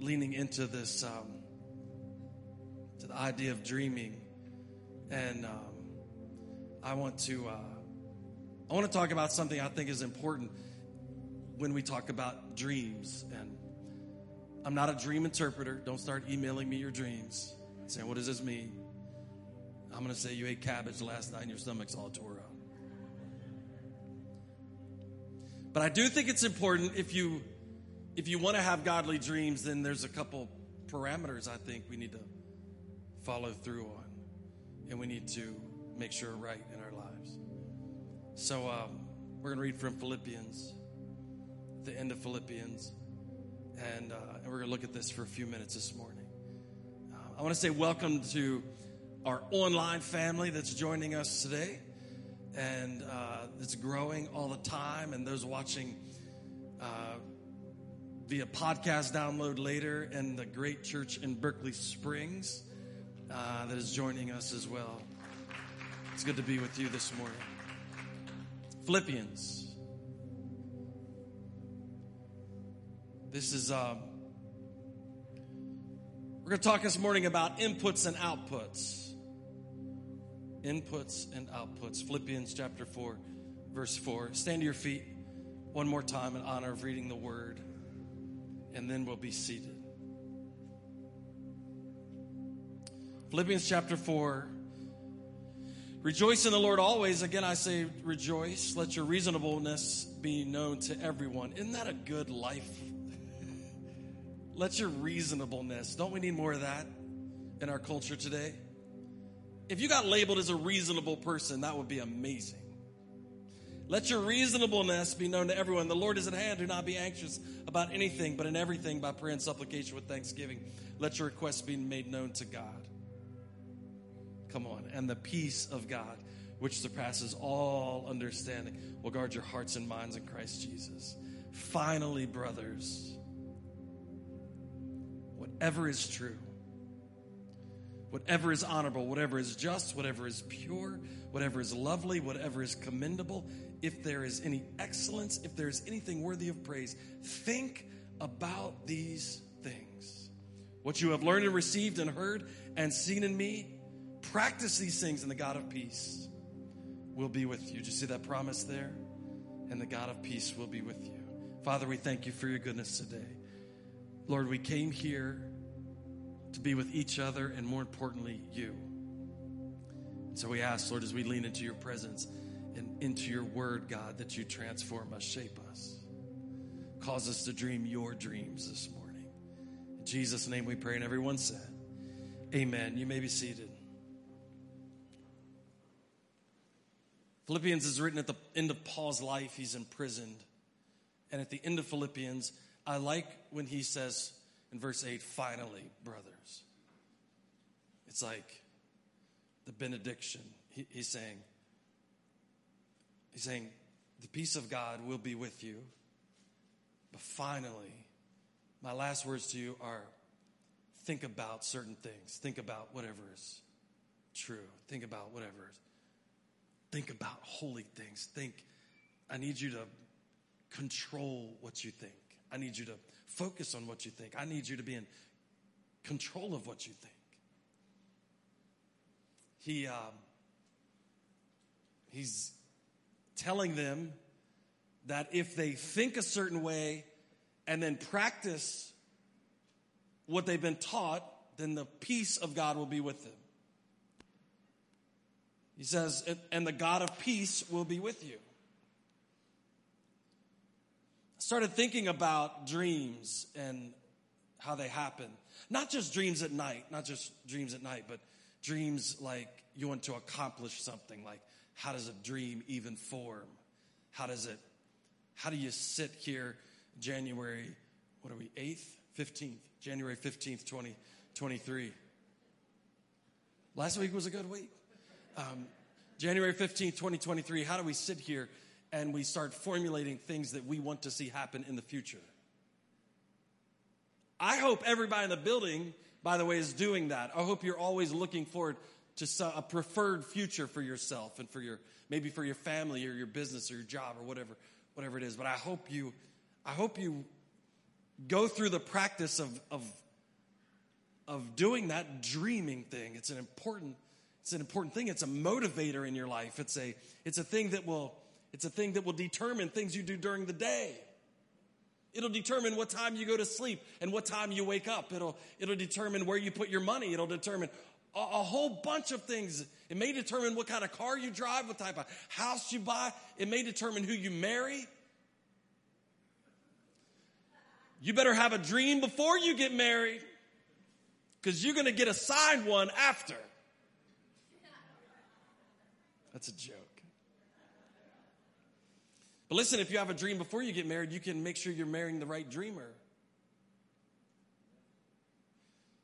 leaning into this, um, to the idea of dreaming. And um, I want to, uh, I want to talk about something I think is important when we talk about dreams. And I'm not a dream interpreter. Don't start emailing me your dreams saying, What does this mean? I'm going to say you ate cabbage last night and your stomach's all tore up. But I do think it's important if you if you want to have godly dreams, then there's a couple parameters I think we need to follow through on. And we need to make sure right in our lives. So um, we're going to read from Philippians, the end of Philippians. And, uh, and we're going to look at this for a few minutes this morning. Uh, I want to say welcome to our online family that's joining us today and uh, it's growing all the time. And those watching uh, via podcast download later, and the great church in Berkeley Springs uh, that is joining us as well. It's good to be with you this morning. Philippians. This is, um, we're going to talk this morning about inputs and outputs inputs and outputs. Philippians chapter 4, verse 4. Stand to your feet one more time in honor of reading the word, and then we'll be seated. Philippians chapter 4. Rejoice in the Lord always. Again, I say rejoice. Let your reasonableness be known to everyone. Isn't that a good life? Let your reasonableness. Don't we need more of that in our culture today? If you got labeled as a reasonable person, that would be amazing. Let your reasonableness be known to everyone. The Lord is at hand. Do not be anxious about anything, but in everything, by prayer and supplication with thanksgiving, let your requests be made known to God. Come on. And the peace of God, which surpasses all understanding, will guard your hearts and minds in Christ Jesus. Finally, brothers, whatever is true, whatever is honorable, whatever is just, whatever is pure, whatever is lovely, whatever is commendable, if there is any excellence, if there is anything worthy of praise, think about these things. What you have learned and received and heard and seen in me, practice these things, and the God of peace will be with you. Did you see that promise there? And the God of peace will be with you. Father, we thank you for your goodness today. Lord, we came here to be with each other and more importantly, you. And So we ask, Lord, as we lean into your presence and into your word, God, that you transform us, shape us, cause us to dream your dreams this morning. In Jesus' name we pray, and everyone said, Amen. You may be seated. Philippians is written at the end of Paul's life. He's imprisoned. And at the end of Philippians, I like when he says in verse 8, finally, brothers. It's like the benediction. He, he's saying, he's saying, the peace of God will be with you. But finally, my last words to you are think about certain things. Think about whatever is true. Think about whatever. Is. Think about holy things. Think, I need you to control what you think. I need you to focus on what you think. I need you to be in control of what you think. He, um, he's telling them that if they think a certain way and then practice what they've been taught, then the peace of God will be with them. He says, and the God of peace will be with you. I started thinking about dreams and how they happen. Not just dreams at night, not just dreams at night, but dreams like you want to accomplish something. Like, how does a dream even form? How does it, how do you sit here January, what are we, 8th, 15th, January 15th, 2023? Last week was a good week. Um, January 15th, 2023, how do we sit here and we start formulating things that we want to see happen in the future. I hope everybody in the building, by the way, is doing that. I hope you're always looking forward to a preferred future for yourself and for your maybe for your family or your business or your job or whatever whatever it is. But I hope you I hope you go through the practice of, of, of doing that dreaming thing. It's an important, it's an important thing. It's a motivator in your life. It's a, it's a thing that will, it's a thing that will determine things you do during the day. It'll determine what time you go to sleep and what time you wake up. It'll, it'll determine where you put your money. It'll determine a, a whole bunch of things. It may determine what kind of car you drive, what type of house you buy. It may determine who you marry. You better have a dream before you get married because you're going to get assigned one after. That's a joke. But listen, if you have a dream before you get married, you can make sure you're marrying the right dreamer.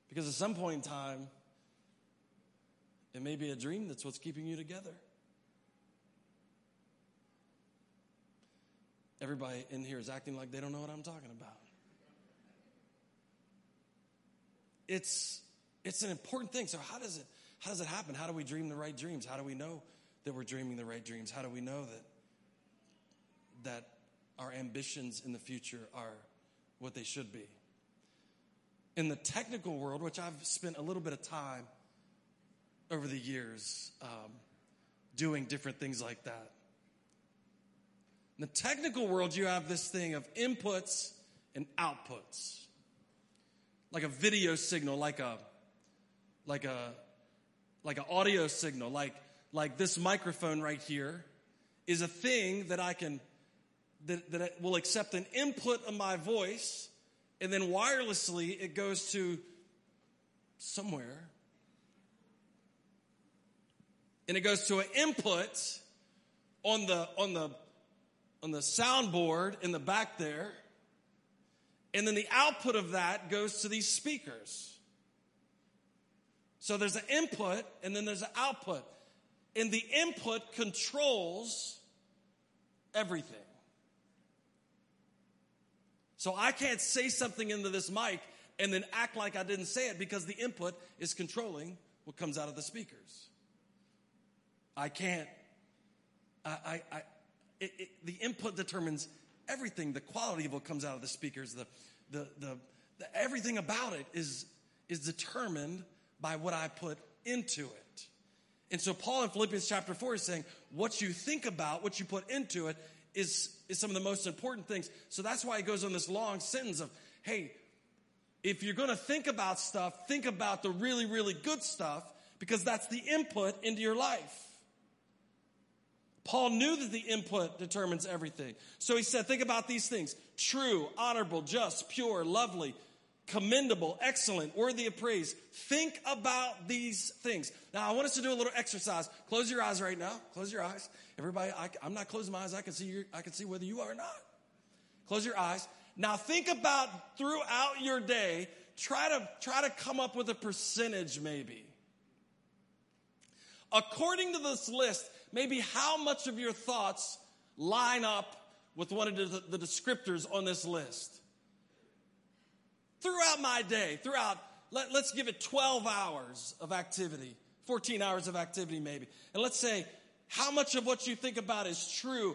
Because at some point in time, it may be a dream that's what's keeping you together. Everybody in here is acting like they don't know what I'm talking about. It's it's an important thing. So how does it how does it happen? How do we dream the right dreams? How do we know that we're dreaming the right dreams? How do we know that that our ambitions in the future are what they should be? In the technical world, which I've spent a little bit of time over the years um, doing different things like that. In the technical world, you have this thing of inputs and outputs like a video signal, like a like a like an audio signal, like like this microphone right here is a thing that I can that, that will accept an input of my voice and then wirelessly it goes to somewhere and it goes to an input on the on the on the soundboard in the back there and then the output of that goes to these speakers. So there's an input and then there's an output. And the input controls everything. So I can't say something into this mic and then act like I didn't say it because the input is controlling what comes out of the speakers. I can't, I, I, I it, it, the input determines everything, the quality of what comes out of the speakers, the, the, the, the everything about it is, is determined by what I put into it. And so Paul in Philippians chapter 4 is saying, what you think about, what you put into it, is, is some of the most important things. So that's why he goes on this long sentence of, hey, if you're gonna think about stuff, think about the really, really good stuff, because that's the input into your life. Paul knew that the input determines everything. So he said, think about these things true, honorable, just, pure, lovely, commendable, excellent, worthy of praise. Think about these things. Now, I want us to do a little exercise. Close your eyes right now. Close your eyes. Everybody, I, am not closing my eyes. I can see your, I can see whether you are or not. Close your eyes. Now, think about throughout your day. Try to try to come up with a percentage, maybe. According to this list, maybe how much of your thoughts line up with one of the, the descriptors on this list. Throughout my day, throughout, let, let's give it 12 hours of activity, 14 hours of activity maybe. And let's say how much of what you think about is true,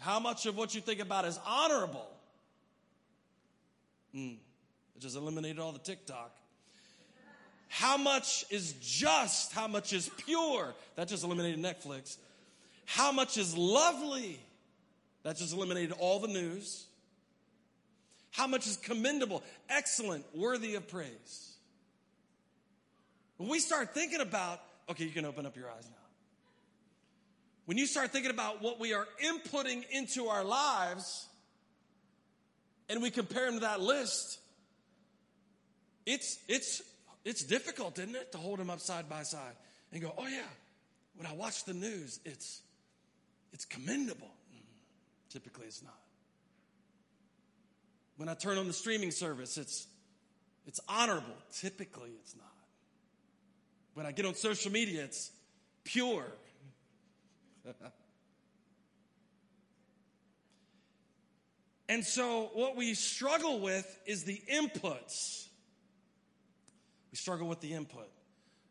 how much of what you think about is honorable. Mm, it just eliminated all the TikTok. How much is just? How much is pure? That just eliminated Netflix. How much is lovely? That just eliminated all the news. How much is commendable, excellent, worthy of praise? When we start thinking about, okay, you can open up your eyes now. When you start thinking about what we are inputting into our lives and we compare them to that list, it's, it's it's difficult, isn't it, to hold them up side by side and go, oh, yeah, when I watch the news, it's, it's commendable. Mm, typically, it's not. When I turn on the streaming service, it's, it's honorable. Typically, it's not. When I get on social media, it's pure. and so, what we struggle with is the inputs we struggle with the input.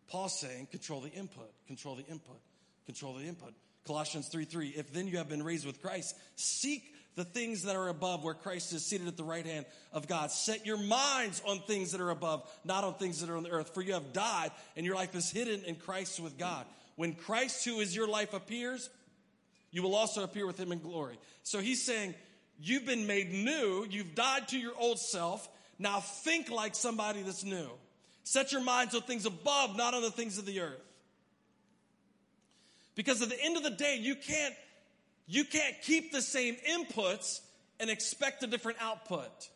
Paul's saying, control the input, control the input, control the input. Colossians 3 3, if then you have been raised with Christ, seek the things that are above, where Christ is seated at the right hand of God. Set your minds on things that are above, not on things that are on the earth. For you have died, and your life is hidden in Christ with God. When Christ, who is your life, appears, you will also appear with him in glory. So he's saying, You've been made new, you've died to your old self. Now think like somebody that's new. Set your minds on things above, not on the things of the earth. Because at the end of the day, you can't you can't keep the same inputs and expect a different output.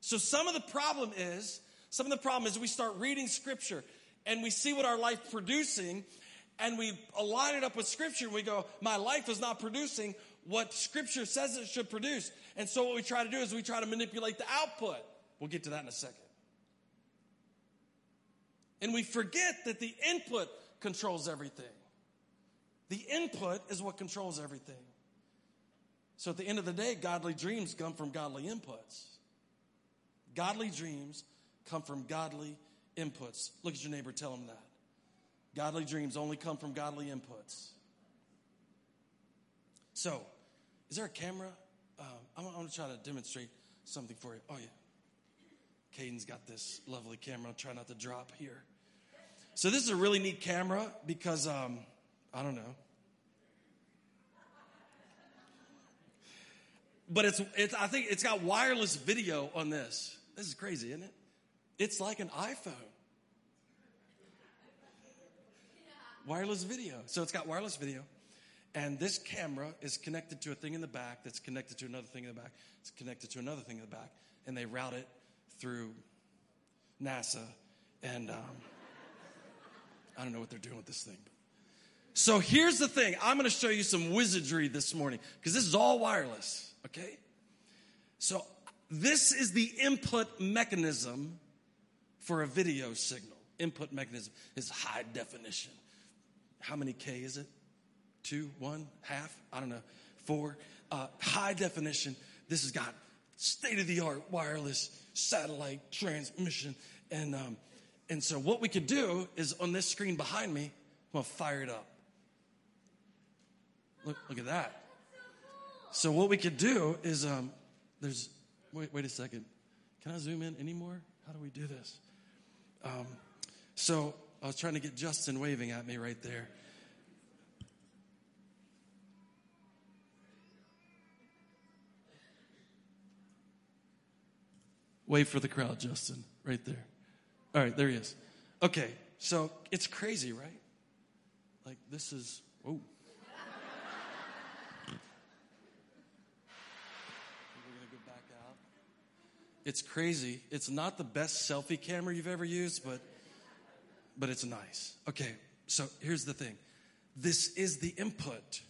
So some of the problem is, some of the problem is we start reading scripture and we see what our life producing and we align it up with scripture we go, my life is not producing what scripture says it should produce. And so what we try to do is we try to manipulate the output. We'll get to that in a second. And we forget that the input controls everything. The input is what controls everything. So at the end of the day, godly dreams come from godly inputs. Godly dreams come from godly inputs. Look at your neighbor, tell him that. Godly dreams only come from godly inputs. So, is there a camera? Um, I'm, I'm going to try to demonstrate something for you. Oh, yeah. Caden's got this lovely camera. I'll try not to drop here. So, this is a really neat camera because um, I don't know. But it's, it's, I think it's got wireless video on this. This is crazy, isn't it? It's like an iPhone. Wireless video. So it's got wireless video. And this camera is connected to a thing in the back that's connected to another thing in the back. It's connected to another thing in the back. And they route it through NASA. And um, I don't know what they're doing with this thing. So here's the thing I'm going to show you some wizardry this morning because this is all wireless, okay? So this is the input mechanism for a video signal. Input mechanism is high definition. How many K is it? Two, one, half? I don't know. Four. Uh, high definition. This has got state of the art wireless satellite transmission. And, um, and so what we could do is on this screen behind me, I'm to fire it up. Look, look at that. So what we could do is, um, there's, wait, wait a second. Can I zoom in anymore? How do we do this? Um, so I was trying to get Justin waving at me right there. Wave for the crowd, Justin, right there. All right, there he is. Okay, so it's crazy, right? Like this is, oh. It's crazy. It's not the best selfie camera you've ever used, but but it's nice. Okay, so here's the thing. This is the input.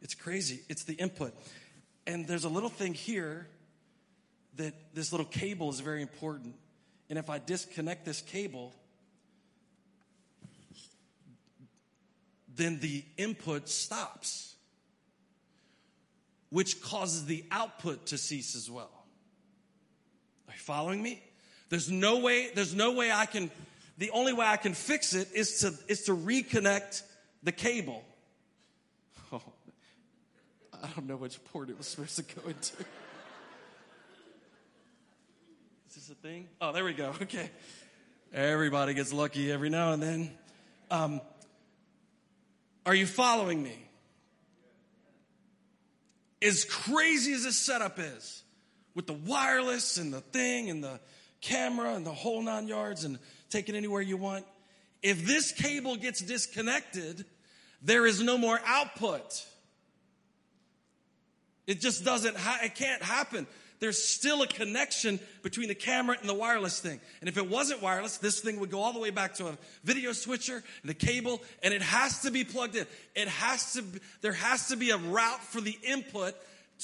It's crazy. It's the input. And there's a little thing here that this little cable is very important. And if I disconnect this cable, then the input stops, which causes the output to cease as well. Are you following me? There's no way, there's no way I can, the only way I can fix it is to, is to reconnect the cable. Oh, I don't know which port it was supposed to go into. Is this a thing? Oh, there we go. Okay. Everybody gets lucky every now and then. Um, are you following me? As crazy as this setup is, with the wireless and the thing and the camera and the whole nine yards and take it anywhere you want. If this cable gets disconnected, there is no more output. It just doesn't, ha- it can't happen. There's still a connection between the camera and the wireless thing. And if it wasn't wireless, this thing would go all the way back to a video switcher and the cable, and it has to be plugged in. It has to, be, there has to be a route for the input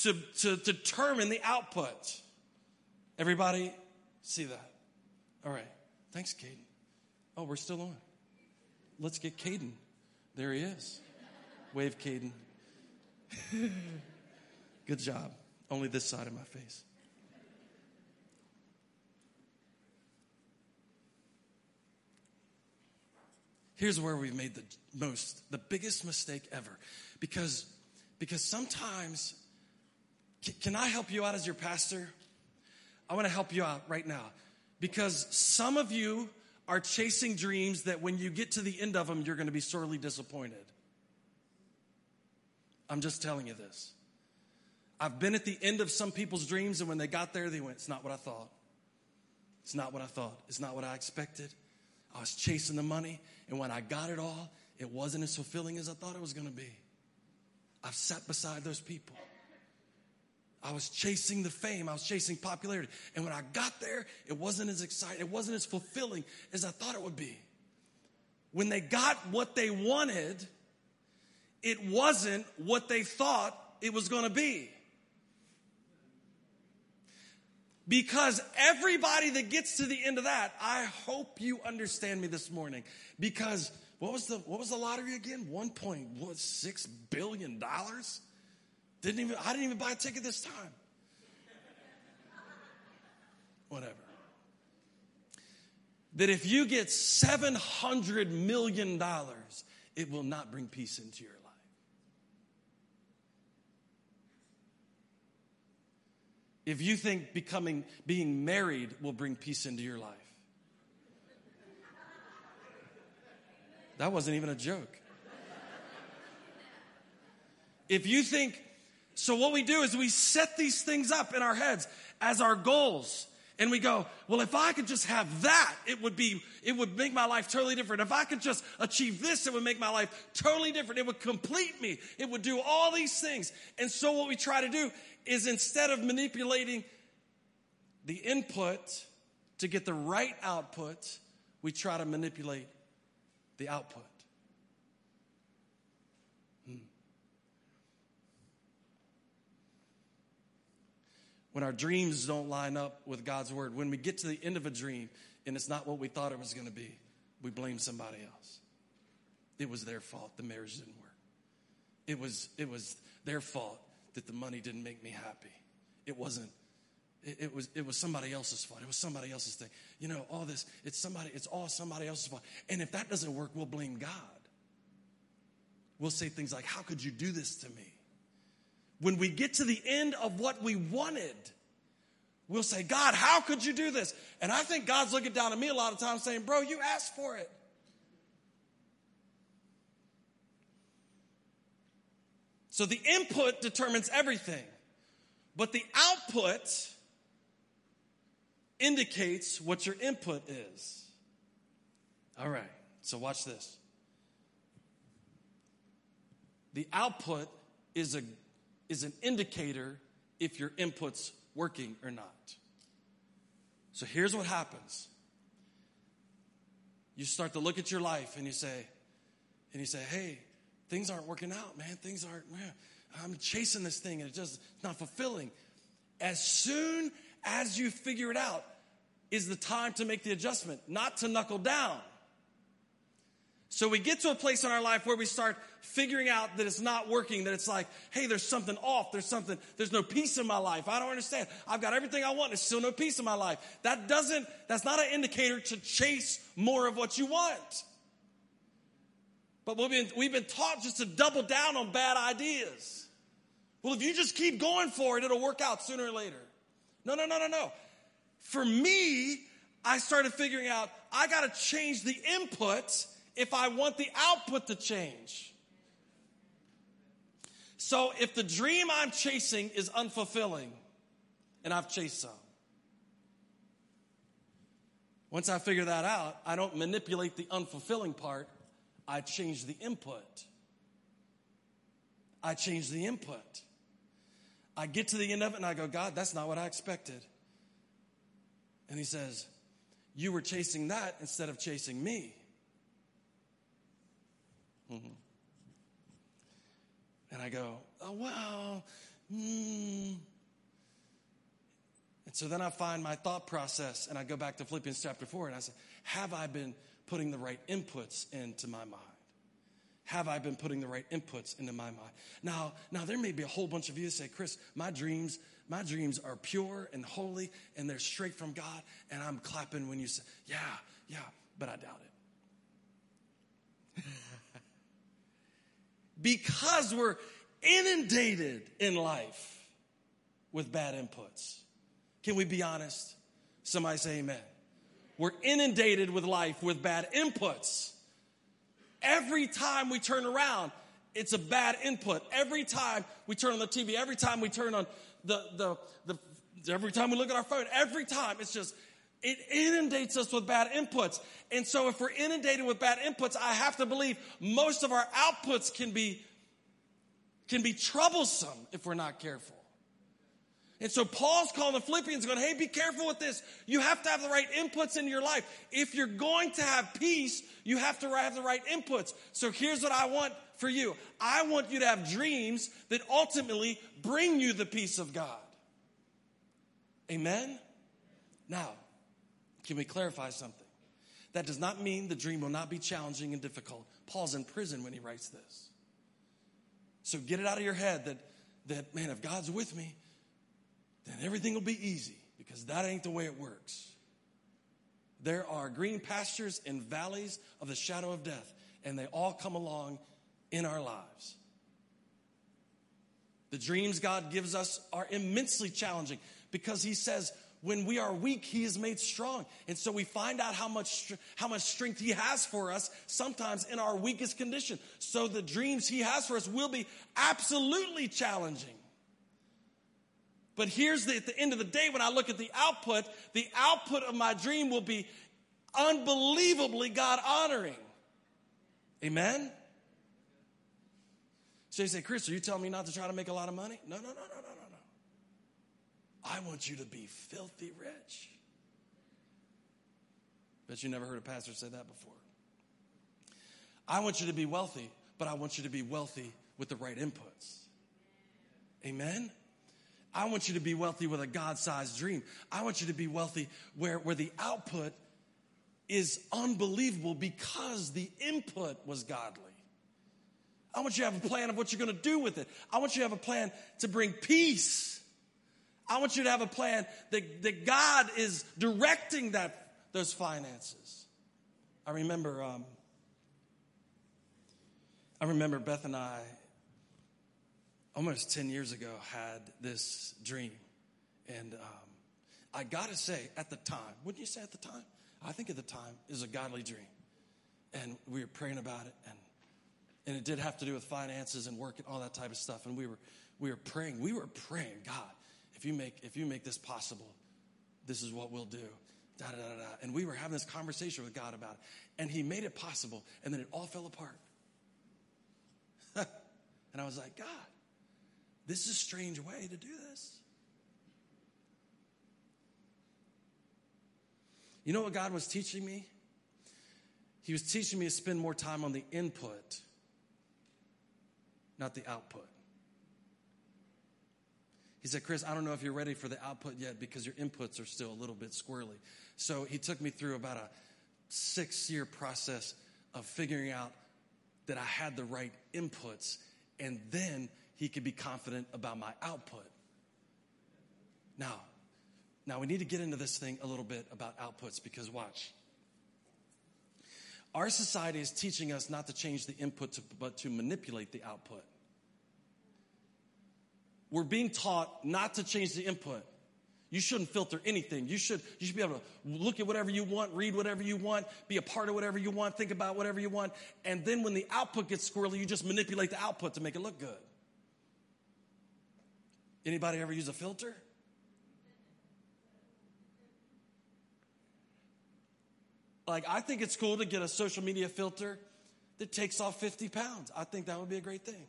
to, to determine the output. Everybody see that? All right. Thanks, Caden. Oh, we're still on. Let's get Caden. There he is. Wave, Caden. Good job. Only this side of my face. Here's where we've made the most, the biggest mistake ever. Because, because sometimes can I help you out as your pastor? I want to help you out right now because some of you are chasing dreams that when you get to the end of them, you're going to be sorely disappointed. I'm just telling you this. I've been at the end of some people's dreams, and when they got there, they went, It's not what I thought. It's not what I thought. It's not what I expected. I was chasing the money, and when I got it all, it wasn't as fulfilling as I thought it was going to be. I've sat beside those people. I was chasing the fame, I was chasing popularity. And when I got there, it wasn't as exciting, it wasn't as fulfilling as I thought it would be. When they got what they wanted, it wasn't what they thought it was going to be. Because everybody that gets to the end of that, I hope you understand me this morning. Because what was the what was the lottery again? One point what six billion dollars? Didn't even I didn't even buy a ticket this time. Whatever. That if you get seven hundred million dollars, it will not bring peace into your life. if you think becoming being married will bring peace into your life. That wasn't even a joke. If you think so what we do is we set these things up in our heads as our goals and we go, well, if I could just have that, it would be, it would make my life totally different. If I could just achieve this, it would make my life totally different. It would complete me. It would do all these things. And so what we try to do is instead of manipulating the input to get the right output, we try to manipulate the output. Hmm. When our dreams don't line up with God's word, when we get to the end of a dream and it's not what we thought it was going to be, we blame somebody else. It was their fault the marriage didn't work. It was, it was their fault that the money didn't make me happy. It wasn't. It, was it was somebody else's fault. It was somebody else's thing. You know, all this, it's somebody, it's all somebody else's fault. And if that doesn't work, we'll blame God. We'll say things like, How could you do this to me? When we get to the end of what we wanted, we'll say, God, how could you do this? And I think God's looking down at me a lot of times saying, Bro, you asked for it. So the input determines everything, but the output indicates what your input is. All right, so watch this. The output is, a, is an indicator if your input's working or not. So here's what happens. You start to look at your life and you say, and you say, hey, things aren't working out, man. Things aren't, man. I'm chasing this thing and it's just not fulfilling. As soon as you figure it out, is the time to make the adjustment, not to knuckle down. So we get to a place in our life where we start figuring out that it's not working, that it's like, hey, there's something off, there's something, there's no peace in my life. I don't understand. I've got everything I want, there's still no peace in my life. That doesn't, that's not an indicator to chase more of what you want. But we've been, we've been taught just to double down on bad ideas. Well, if you just keep going for it, it'll work out sooner or later. No, no, no, no, no. For me, I started figuring out I got to change the input if I want the output to change. So if the dream I'm chasing is unfulfilling, and I've chased some, once I figure that out, I don't manipulate the unfulfilling part. I change the input. I change the input. I get to the end of it and I go, God, that's not what I expected. And he says, You were chasing that instead of chasing me. Mm-hmm. And I go, Oh, well, hmm. And so then I find my thought process and I go back to Philippians chapter 4 and I say, Have I been putting the right inputs into my mind? Have I been putting the right inputs into my mind? Now, now there may be a whole bunch of you that say, Chris, my dreams, my dreams are pure and holy and they're straight from God. And I'm clapping when you say, yeah, yeah, but I doubt it. Because we're inundated in life with bad inputs. Can we be honest? Somebody say amen. We're inundated with life with bad inputs. Every time we turn around, it's a bad input. Every time we turn on the TV, every time we turn on the, the, the every time we look at our phone, every time it's just, it inundates us with bad inputs. And so if we're inundated with bad inputs, I have to believe most of our outputs can be, can be troublesome if we're not careful. And so Paul's calling the Philippians going, hey, be careful with this. You have to have the right inputs in your life. If you're going to have peace, you have to have the right inputs. So here's what I want for you. I want you to have dreams that ultimately bring you the peace of God. Amen? Now, can we clarify something? That does not mean the dream will not be challenging and difficult. Paul's in prison when he writes this. So get it out of your head that, that man, if God's with me, then everything will be easy because that ain't the way it works. There are green pastures and valleys of the shadow of death, and they all come along in our lives. The dreams God gives us are immensely challenging because He says, when we are weak, He is made strong. And so we find out how much, how much strength He has for us sometimes in our weakest condition. So the dreams He has for us will be absolutely challenging. But here's the, at the end of the day, when I look at the output, the output of my dream will be unbelievably God honoring. Amen? So you say, Chris, are you telling me not to try to make a lot of money? No, no, no, no, no, no, no. I want you to be filthy rich. Bet you never heard a pastor say that before. I want you to be wealthy, but I want you to be wealthy with the right inputs. Amen? I want you to be wealthy with a God sized dream. I want you to be wealthy where, where the output is unbelievable because the input was godly. I want you to have a plan of what you're going to do with it. I want you to have a plan to bring peace. I want you to have a plan that, that God is directing that, those finances. I remember, um, I remember Beth and I almost 10 years ago had this dream. And um, I got to say, at the time, wouldn't you say at the time? I think at the time is a godly dream. And we were praying about it. And, and it did have to do with finances and work and all that type of stuff. And we were, we were praying. We were praying, God, you make, if you make this possible, this is what we'll do. Da, da, da, da. And we were having this conversation with God about it. And He made it possible. And then it all fell apart. and I was like, God, this is a strange way to do this. You know what God was teaching me? He was teaching me to spend more time on the input, not the output. He said, Chris, I don't know if you're ready for the output yet because your inputs are still a little bit squirrely. So he took me through about a six year process of figuring out that I had the right inputs. And then he could be confident about my output. Now, now we need to get into this thing a little bit about outputs because watch. Our society is teaching us not to change the input, to, but to manipulate the output. We're being taught not to change the input. You shouldn't filter anything. You should, you should be able to look at whatever you want, read whatever you want, be a part of whatever you want, think about whatever you want. And then when the output gets squirrely, you just manipulate the output to make it look good. Anybody ever use a filter? Like, I think it's cool to get a social media filter that takes off 50 pounds. I think that would be a great thing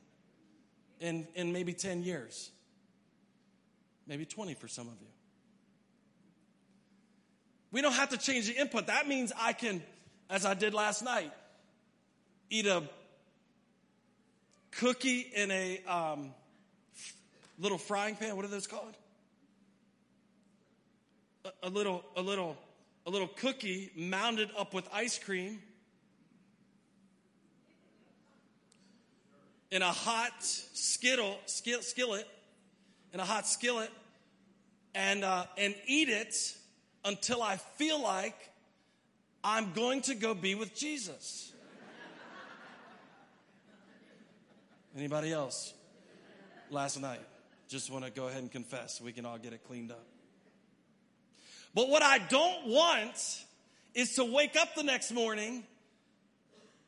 in, in maybe 10 years, maybe 20 for some of you. We don't have to change the input. That means I can, as I did last night, eat a cookie in a um, little frying pan. What are those called? A, a little, a little, a little cookie mounded up with ice cream in a hot skittle, skillet, in a hot skillet, and uh, and eat it until I feel like I'm going to go be with Jesus. Anybody else? Last night. Just want to go ahead and confess we can all get it cleaned up. But what I don't want is to wake up the next morning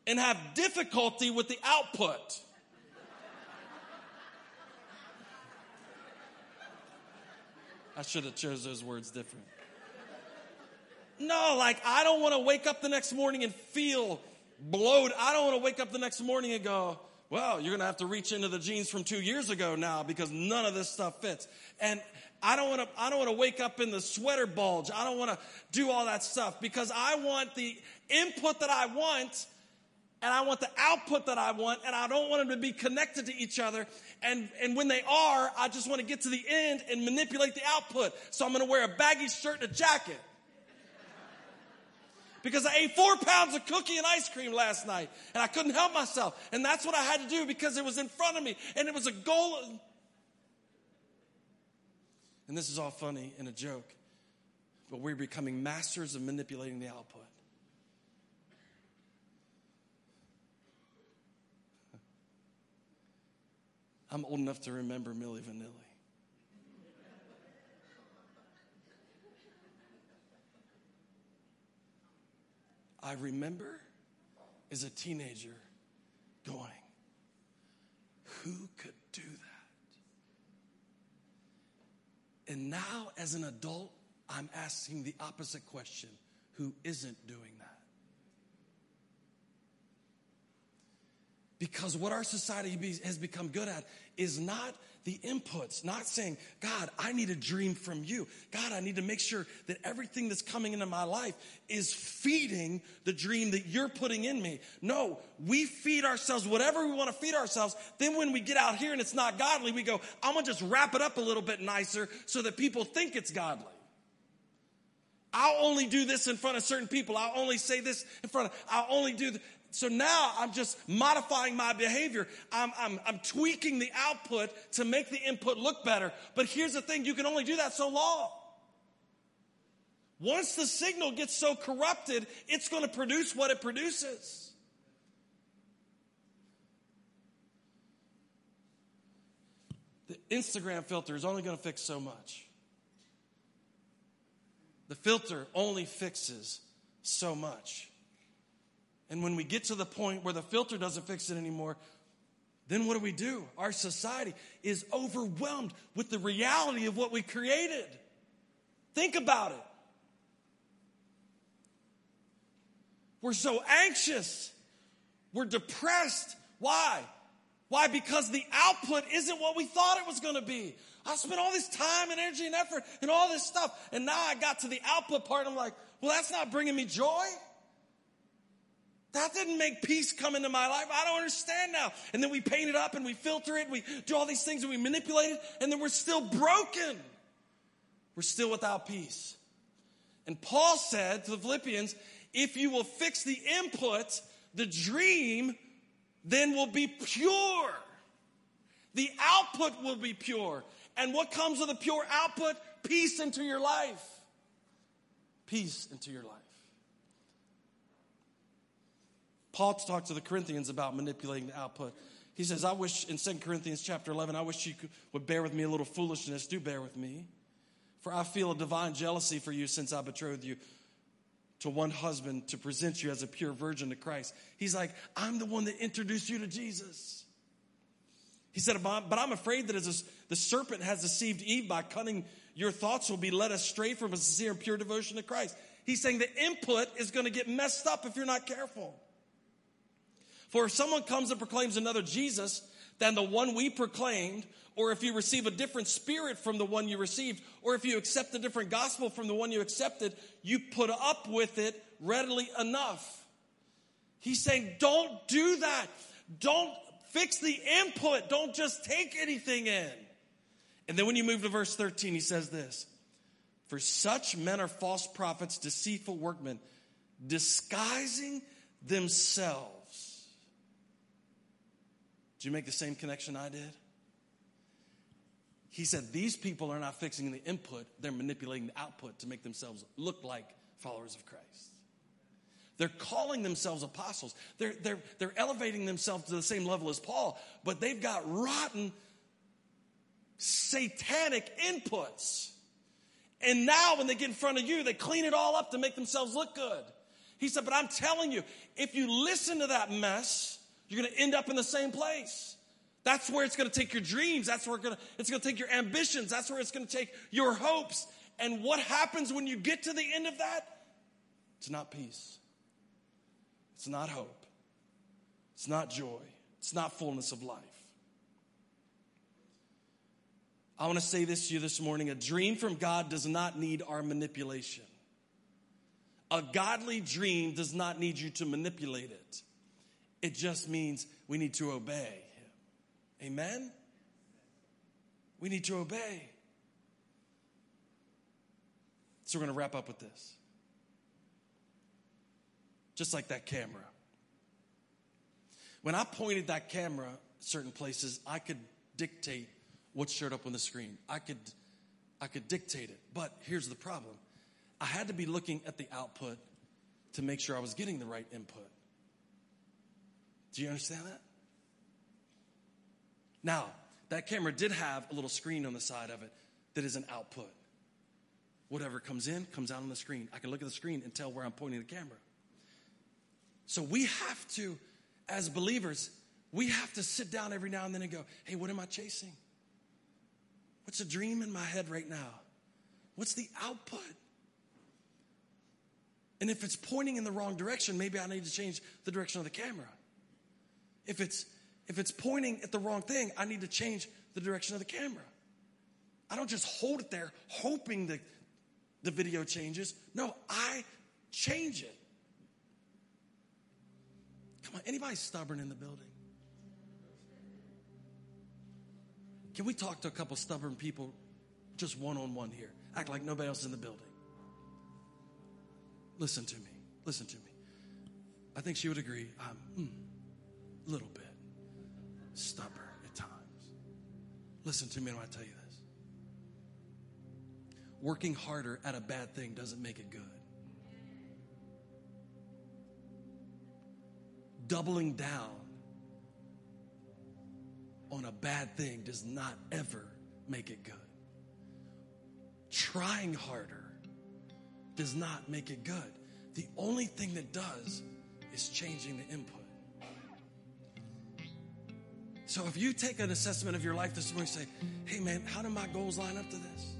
and have difficulty with the output. I should have chose those words different. No, like I don't want to wake up the next morning and feel bloated. I don't want to wake up the next morning and go, well, you're going to have to reach into the jeans from two years ago now because none of this stuff fits. And I don't want to, I don't want to wake up in the sweater bulge. I don't want to do all that stuff because I want the input that I want and I want the output that I want, and I don't want them to be connected to each other. And, and when they are, I just want to get to the end and manipulate the output. So I'm going to wear a baggy shirt and a jacket. Because I ate four pounds of cookie and ice cream last night, and I couldn't help myself. And that's what I had to do because it was in front of me, and it was a goal. And this is all funny and a joke, but we're becoming masters of manipulating the output. I'm old enough to remember Milli Vanilli. I remember as a teenager going, Who could do that? And now, as an adult, I'm asking the opposite question Who isn't doing that? Because what our society has become good at is not the inputs, not saying, God, I need a dream from you. God, I need to make sure that everything that's coming into my life is feeding the dream that you're putting in me. No, we feed ourselves whatever we want to feed ourselves. Then when we get out here and it's not godly, we go, I'm going to just wrap it up a little bit nicer so that people think it's godly. I'll only do this in front of certain people. I'll only say this in front of, I'll only do, so now I'm just modifying my behavior. I'm, I'm, I'm tweaking the output to make the input look better. But here's the thing you can only do that so long. Once the signal gets so corrupted, it's going to produce what it produces. The Instagram filter is only going to fix so much. The filter only fixes so much. And when we get to the point where the filter doesn't fix it anymore, then what do we do? Our society is overwhelmed with the reality of what we created. Think about it. We're so anxious. We're depressed. Why? Why? Because the output isn't what we thought it was going to be. I spent all this time and energy and effort and all this stuff. And now I got to the output part. I'm like, well, that's not bringing me joy. That didn't make peace come into my life. I don't understand now. And then we paint it up and we filter it, we do all these things and we manipulate it, and then we're still broken. We're still without peace. And Paul said to the Philippians, if you will fix the input, the dream then will be pure. The output will be pure. And what comes with a pure output? Peace into your life. Peace into your life. Paul talked to the Corinthians about manipulating the output. He says, I wish, in 2 Corinthians chapter 11, I wish you could, would bear with me a little foolishness. Do bear with me. For I feel a divine jealousy for you since I betrothed you to one husband to present you as a pure virgin to Christ. He's like, I'm the one that introduced you to Jesus. He said, but I'm afraid that as the serpent has deceived Eve by cunning, your thoughts will be led astray from a sincere and pure devotion to Christ. He's saying the input is going to get messed up if you're not careful. For if someone comes and proclaims another Jesus than the one we proclaimed, or if you receive a different spirit from the one you received, or if you accept a different gospel from the one you accepted, you put up with it readily enough. He's saying, don't do that. Don't fix the input. Don't just take anything in. And then when you move to verse 13, he says this For such men are false prophets, deceitful workmen, disguising themselves did you make the same connection I did? He said, These people are not fixing the input, they're manipulating the output to make themselves look like followers of Christ. They're calling themselves apostles. They're, they're, they're elevating themselves to the same level as Paul, but they've got rotten satanic inputs. And now when they get in front of you, they clean it all up to make themselves look good. He said, but I'm telling you, if you listen to that mess, you're going to end up in the same place. That's where it's going to take your dreams. That's where it's going to, take your ambitions. That's where it's going to take your hopes. And what happens when you get to the end of that? It's not peace. It's not hope. It's not joy. It's not fullness of life. I want to say this to you this morning a dream from God does not need our manipulation. A godly dream does not need you to manipulate it, it just means we need to obey Him. Amen? We need to obey. So we're going to wrap up with this. Just like that camera. When I pointed that camera certain places, I could dictate what showed up on the screen. I could, I could dictate it. But here's the problem I had to be looking at the output to make sure I was getting the right input. Do you understand that? Now, that camera did have a little screen on the side of it that is an output. Whatever comes in comes out on the screen. I can look at the screen and tell where I'm pointing the camera. So we have to, as believers, we have to sit down every now and then and go, hey, what am I chasing? What's a dream in my head right now? What's the output? And if it's pointing in the wrong direction, maybe I need to change the direction of the camera. If it's if it's pointing at the wrong thing, I need to change the direction of the camera. I don't just hold it there hoping that the video changes. No, I change it. Come on, anybody stubborn in the building? Can we talk to a couple stubborn people just one on one here? Act like nobody else in the building. Listen to me. Listen to me. I think she would agree. I'm hmm. A little bit stubborn at times. Listen to me when I tell you this. Working harder at a bad thing doesn't make it good. Doubling down on a bad thing does not ever make it good. Trying harder does not make it good. The only thing that does is changing the input. So if you take an assessment of your life this morning say, hey man, how do my goals line up to this?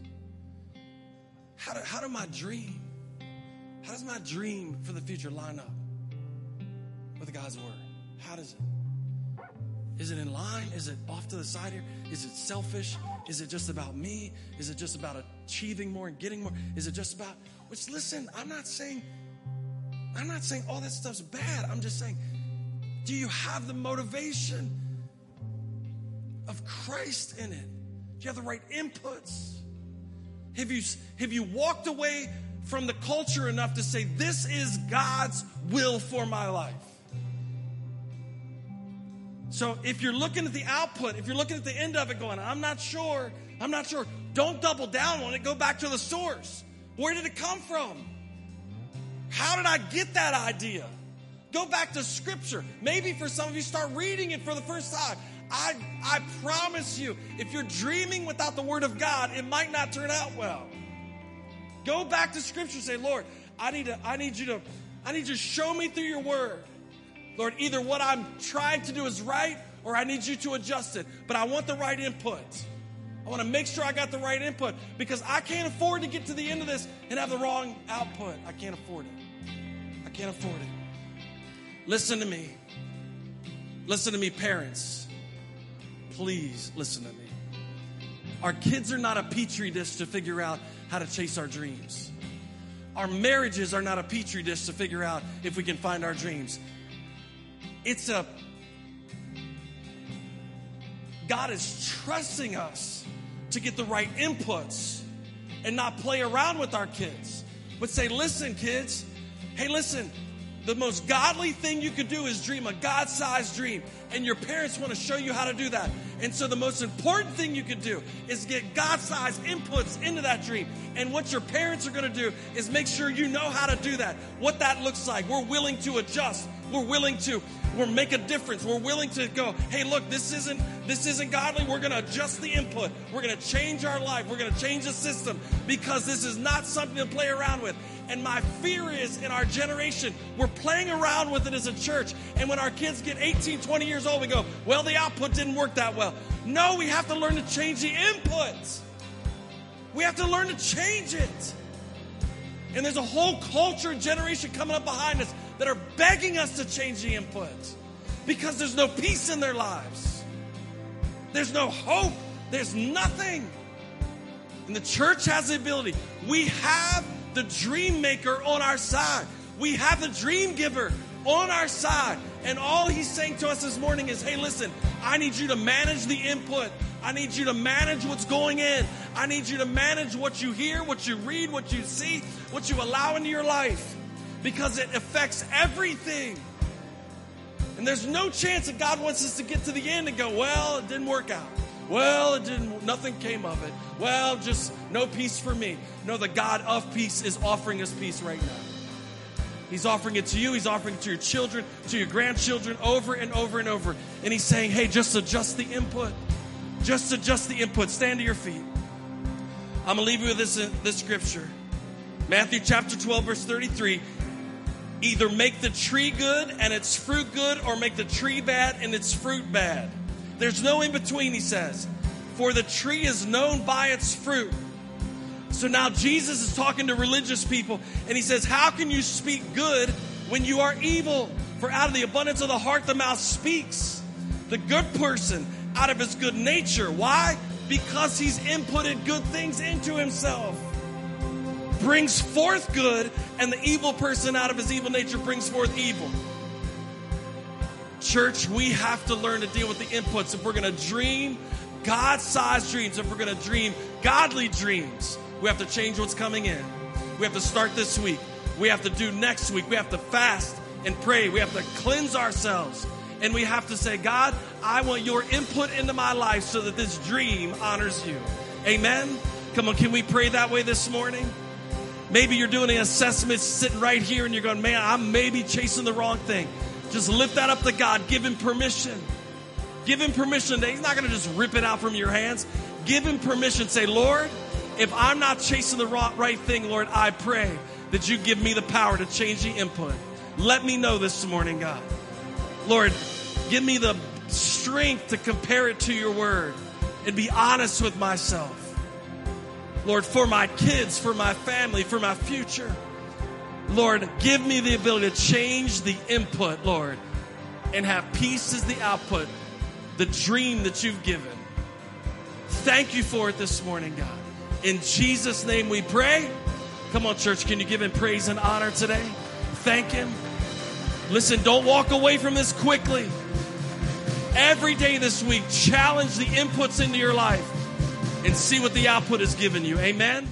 How do, how do my dream, how does my dream for the future line up with God's word? How does it? Is it in line? Is it off to the side here? Is it selfish? Is it just about me? Is it just about achieving more and getting more? Is it just about which listen, I'm not saying I'm not saying all that stuff's bad. I'm just saying do you have the motivation of Christ in it? Do you have the right inputs? Have you have you walked away from the culture enough to say this is God's will for my life? So if you're looking at the output, if you're looking at the end of it going, I'm not sure, I'm not sure, don't double down on it. Go back to the source. Where did it come from? How did I get that idea? Go back to scripture. Maybe for some of you, start reading it for the first time. I, I promise you, if you're dreaming without the word of God, it might not turn out well. Go back to scripture. Say, Lord, I need to, I need you to, I need you to show me through your word. Lord, either what I'm trying to do is right or I need you to adjust it. But I want the right input. I want to make sure I got the right input because I can't afford to get to the end of this and have the wrong output. I can't afford it. I can't afford it. Listen to me. Listen to me, parents. Please listen to me. Our kids are not a petri dish to figure out how to chase our dreams. Our marriages are not a petri dish to figure out if we can find our dreams. It's a God is trusting us to get the right inputs and not play around with our kids, but say, listen, kids, hey, listen, the most godly thing you could do is dream a God sized dream. And your parents want to show you how to do that. And so, the most important thing you could do is get God sized inputs into that dream. And what your parents are going to do is make sure you know how to do that, what that looks like. We're willing to adjust We're willing to we're make a difference. We're willing to go, hey, look, this isn't this isn't godly. We're gonna adjust the input. We're gonna change our life. We're gonna change the system because this is not something to play around with. And my fear is in our generation, we're playing around with it as a church. And when our kids get 18, 20 years old, we go, well, the output didn't work that well. No, we have to learn to change the input. We have to learn to change it. And there's a whole culture generation coming up behind us that are begging us to change the input because there's no peace in their lives. There's no hope. There's nothing. And the church has the ability. We have the dream maker on our side. We have the dream giver on our side. And all he's saying to us this morning is hey, listen, I need you to manage the input. I need you to manage what's going in. I need you to manage what you hear, what you read, what you see, what you allow into your life because it affects everything. And there's no chance that God wants us to get to the end and go, well, it didn't work out. Well, it didn't, nothing came of it. Well, just no peace for me. No, the God of peace is offering us peace right now. He's offering it to you. He's offering it to your children, to your grandchildren over and over and over. And he's saying, hey, just adjust the input. Just adjust the input. Stand to your feet. I'm going to leave you with this, this scripture. Matthew chapter 12, verse 33. Either make the tree good and its fruit good, or make the tree bad and its fruit bad. There's no in between, he says. For the tree is known by its fruit. So now Jesus is talking to religious people, and he says, How can you speak good when you are evil? For out of the abundance of the heart, the mouth speaks. The good person out of his good nature. Why? Because he's inputted good things into himself. Brings forth good, and the evil person out of his evil nature brings forth evil. Church, we have to learn to deal with the inputs if we're going to dream God sized dreams, if we're going to dream godly dreams. We have to change what's coming in. We have to start this week. We have to do next week. We have to fast and pray. We have to cleanse ourselves. And we have to say, God, I want your input into my life so that this dream honors you. Amen. Come on, can we pray that way this morning? Maybe you're doing an assessment sitting right here and you're going, man, I'm maybe chasing the wrong thing. Just lift that up to God. Give Him permission. Give Him permission. He's not going to just rip it out from your hands. Give Him permission. Say, Lord, if I'm not chasing the right thing, Lord, I pray that you give me the power to change the input. Let me know this morning, God. Lord, give me the strength to compare it to your word and be honest with myself. Lord, for my kids, for my family, for my future. Lord, give me the ability to change the input, Lord, and have peace as the output, the dream that you've given. Thank you for it this morning, God. In Jesus' name we pray. Come on, church, can you give him praise and honor today? Thank him. Listen, don't walk away from this quickly. Every day this week, challenge the inputs into your life and see what the output has given you. Amen.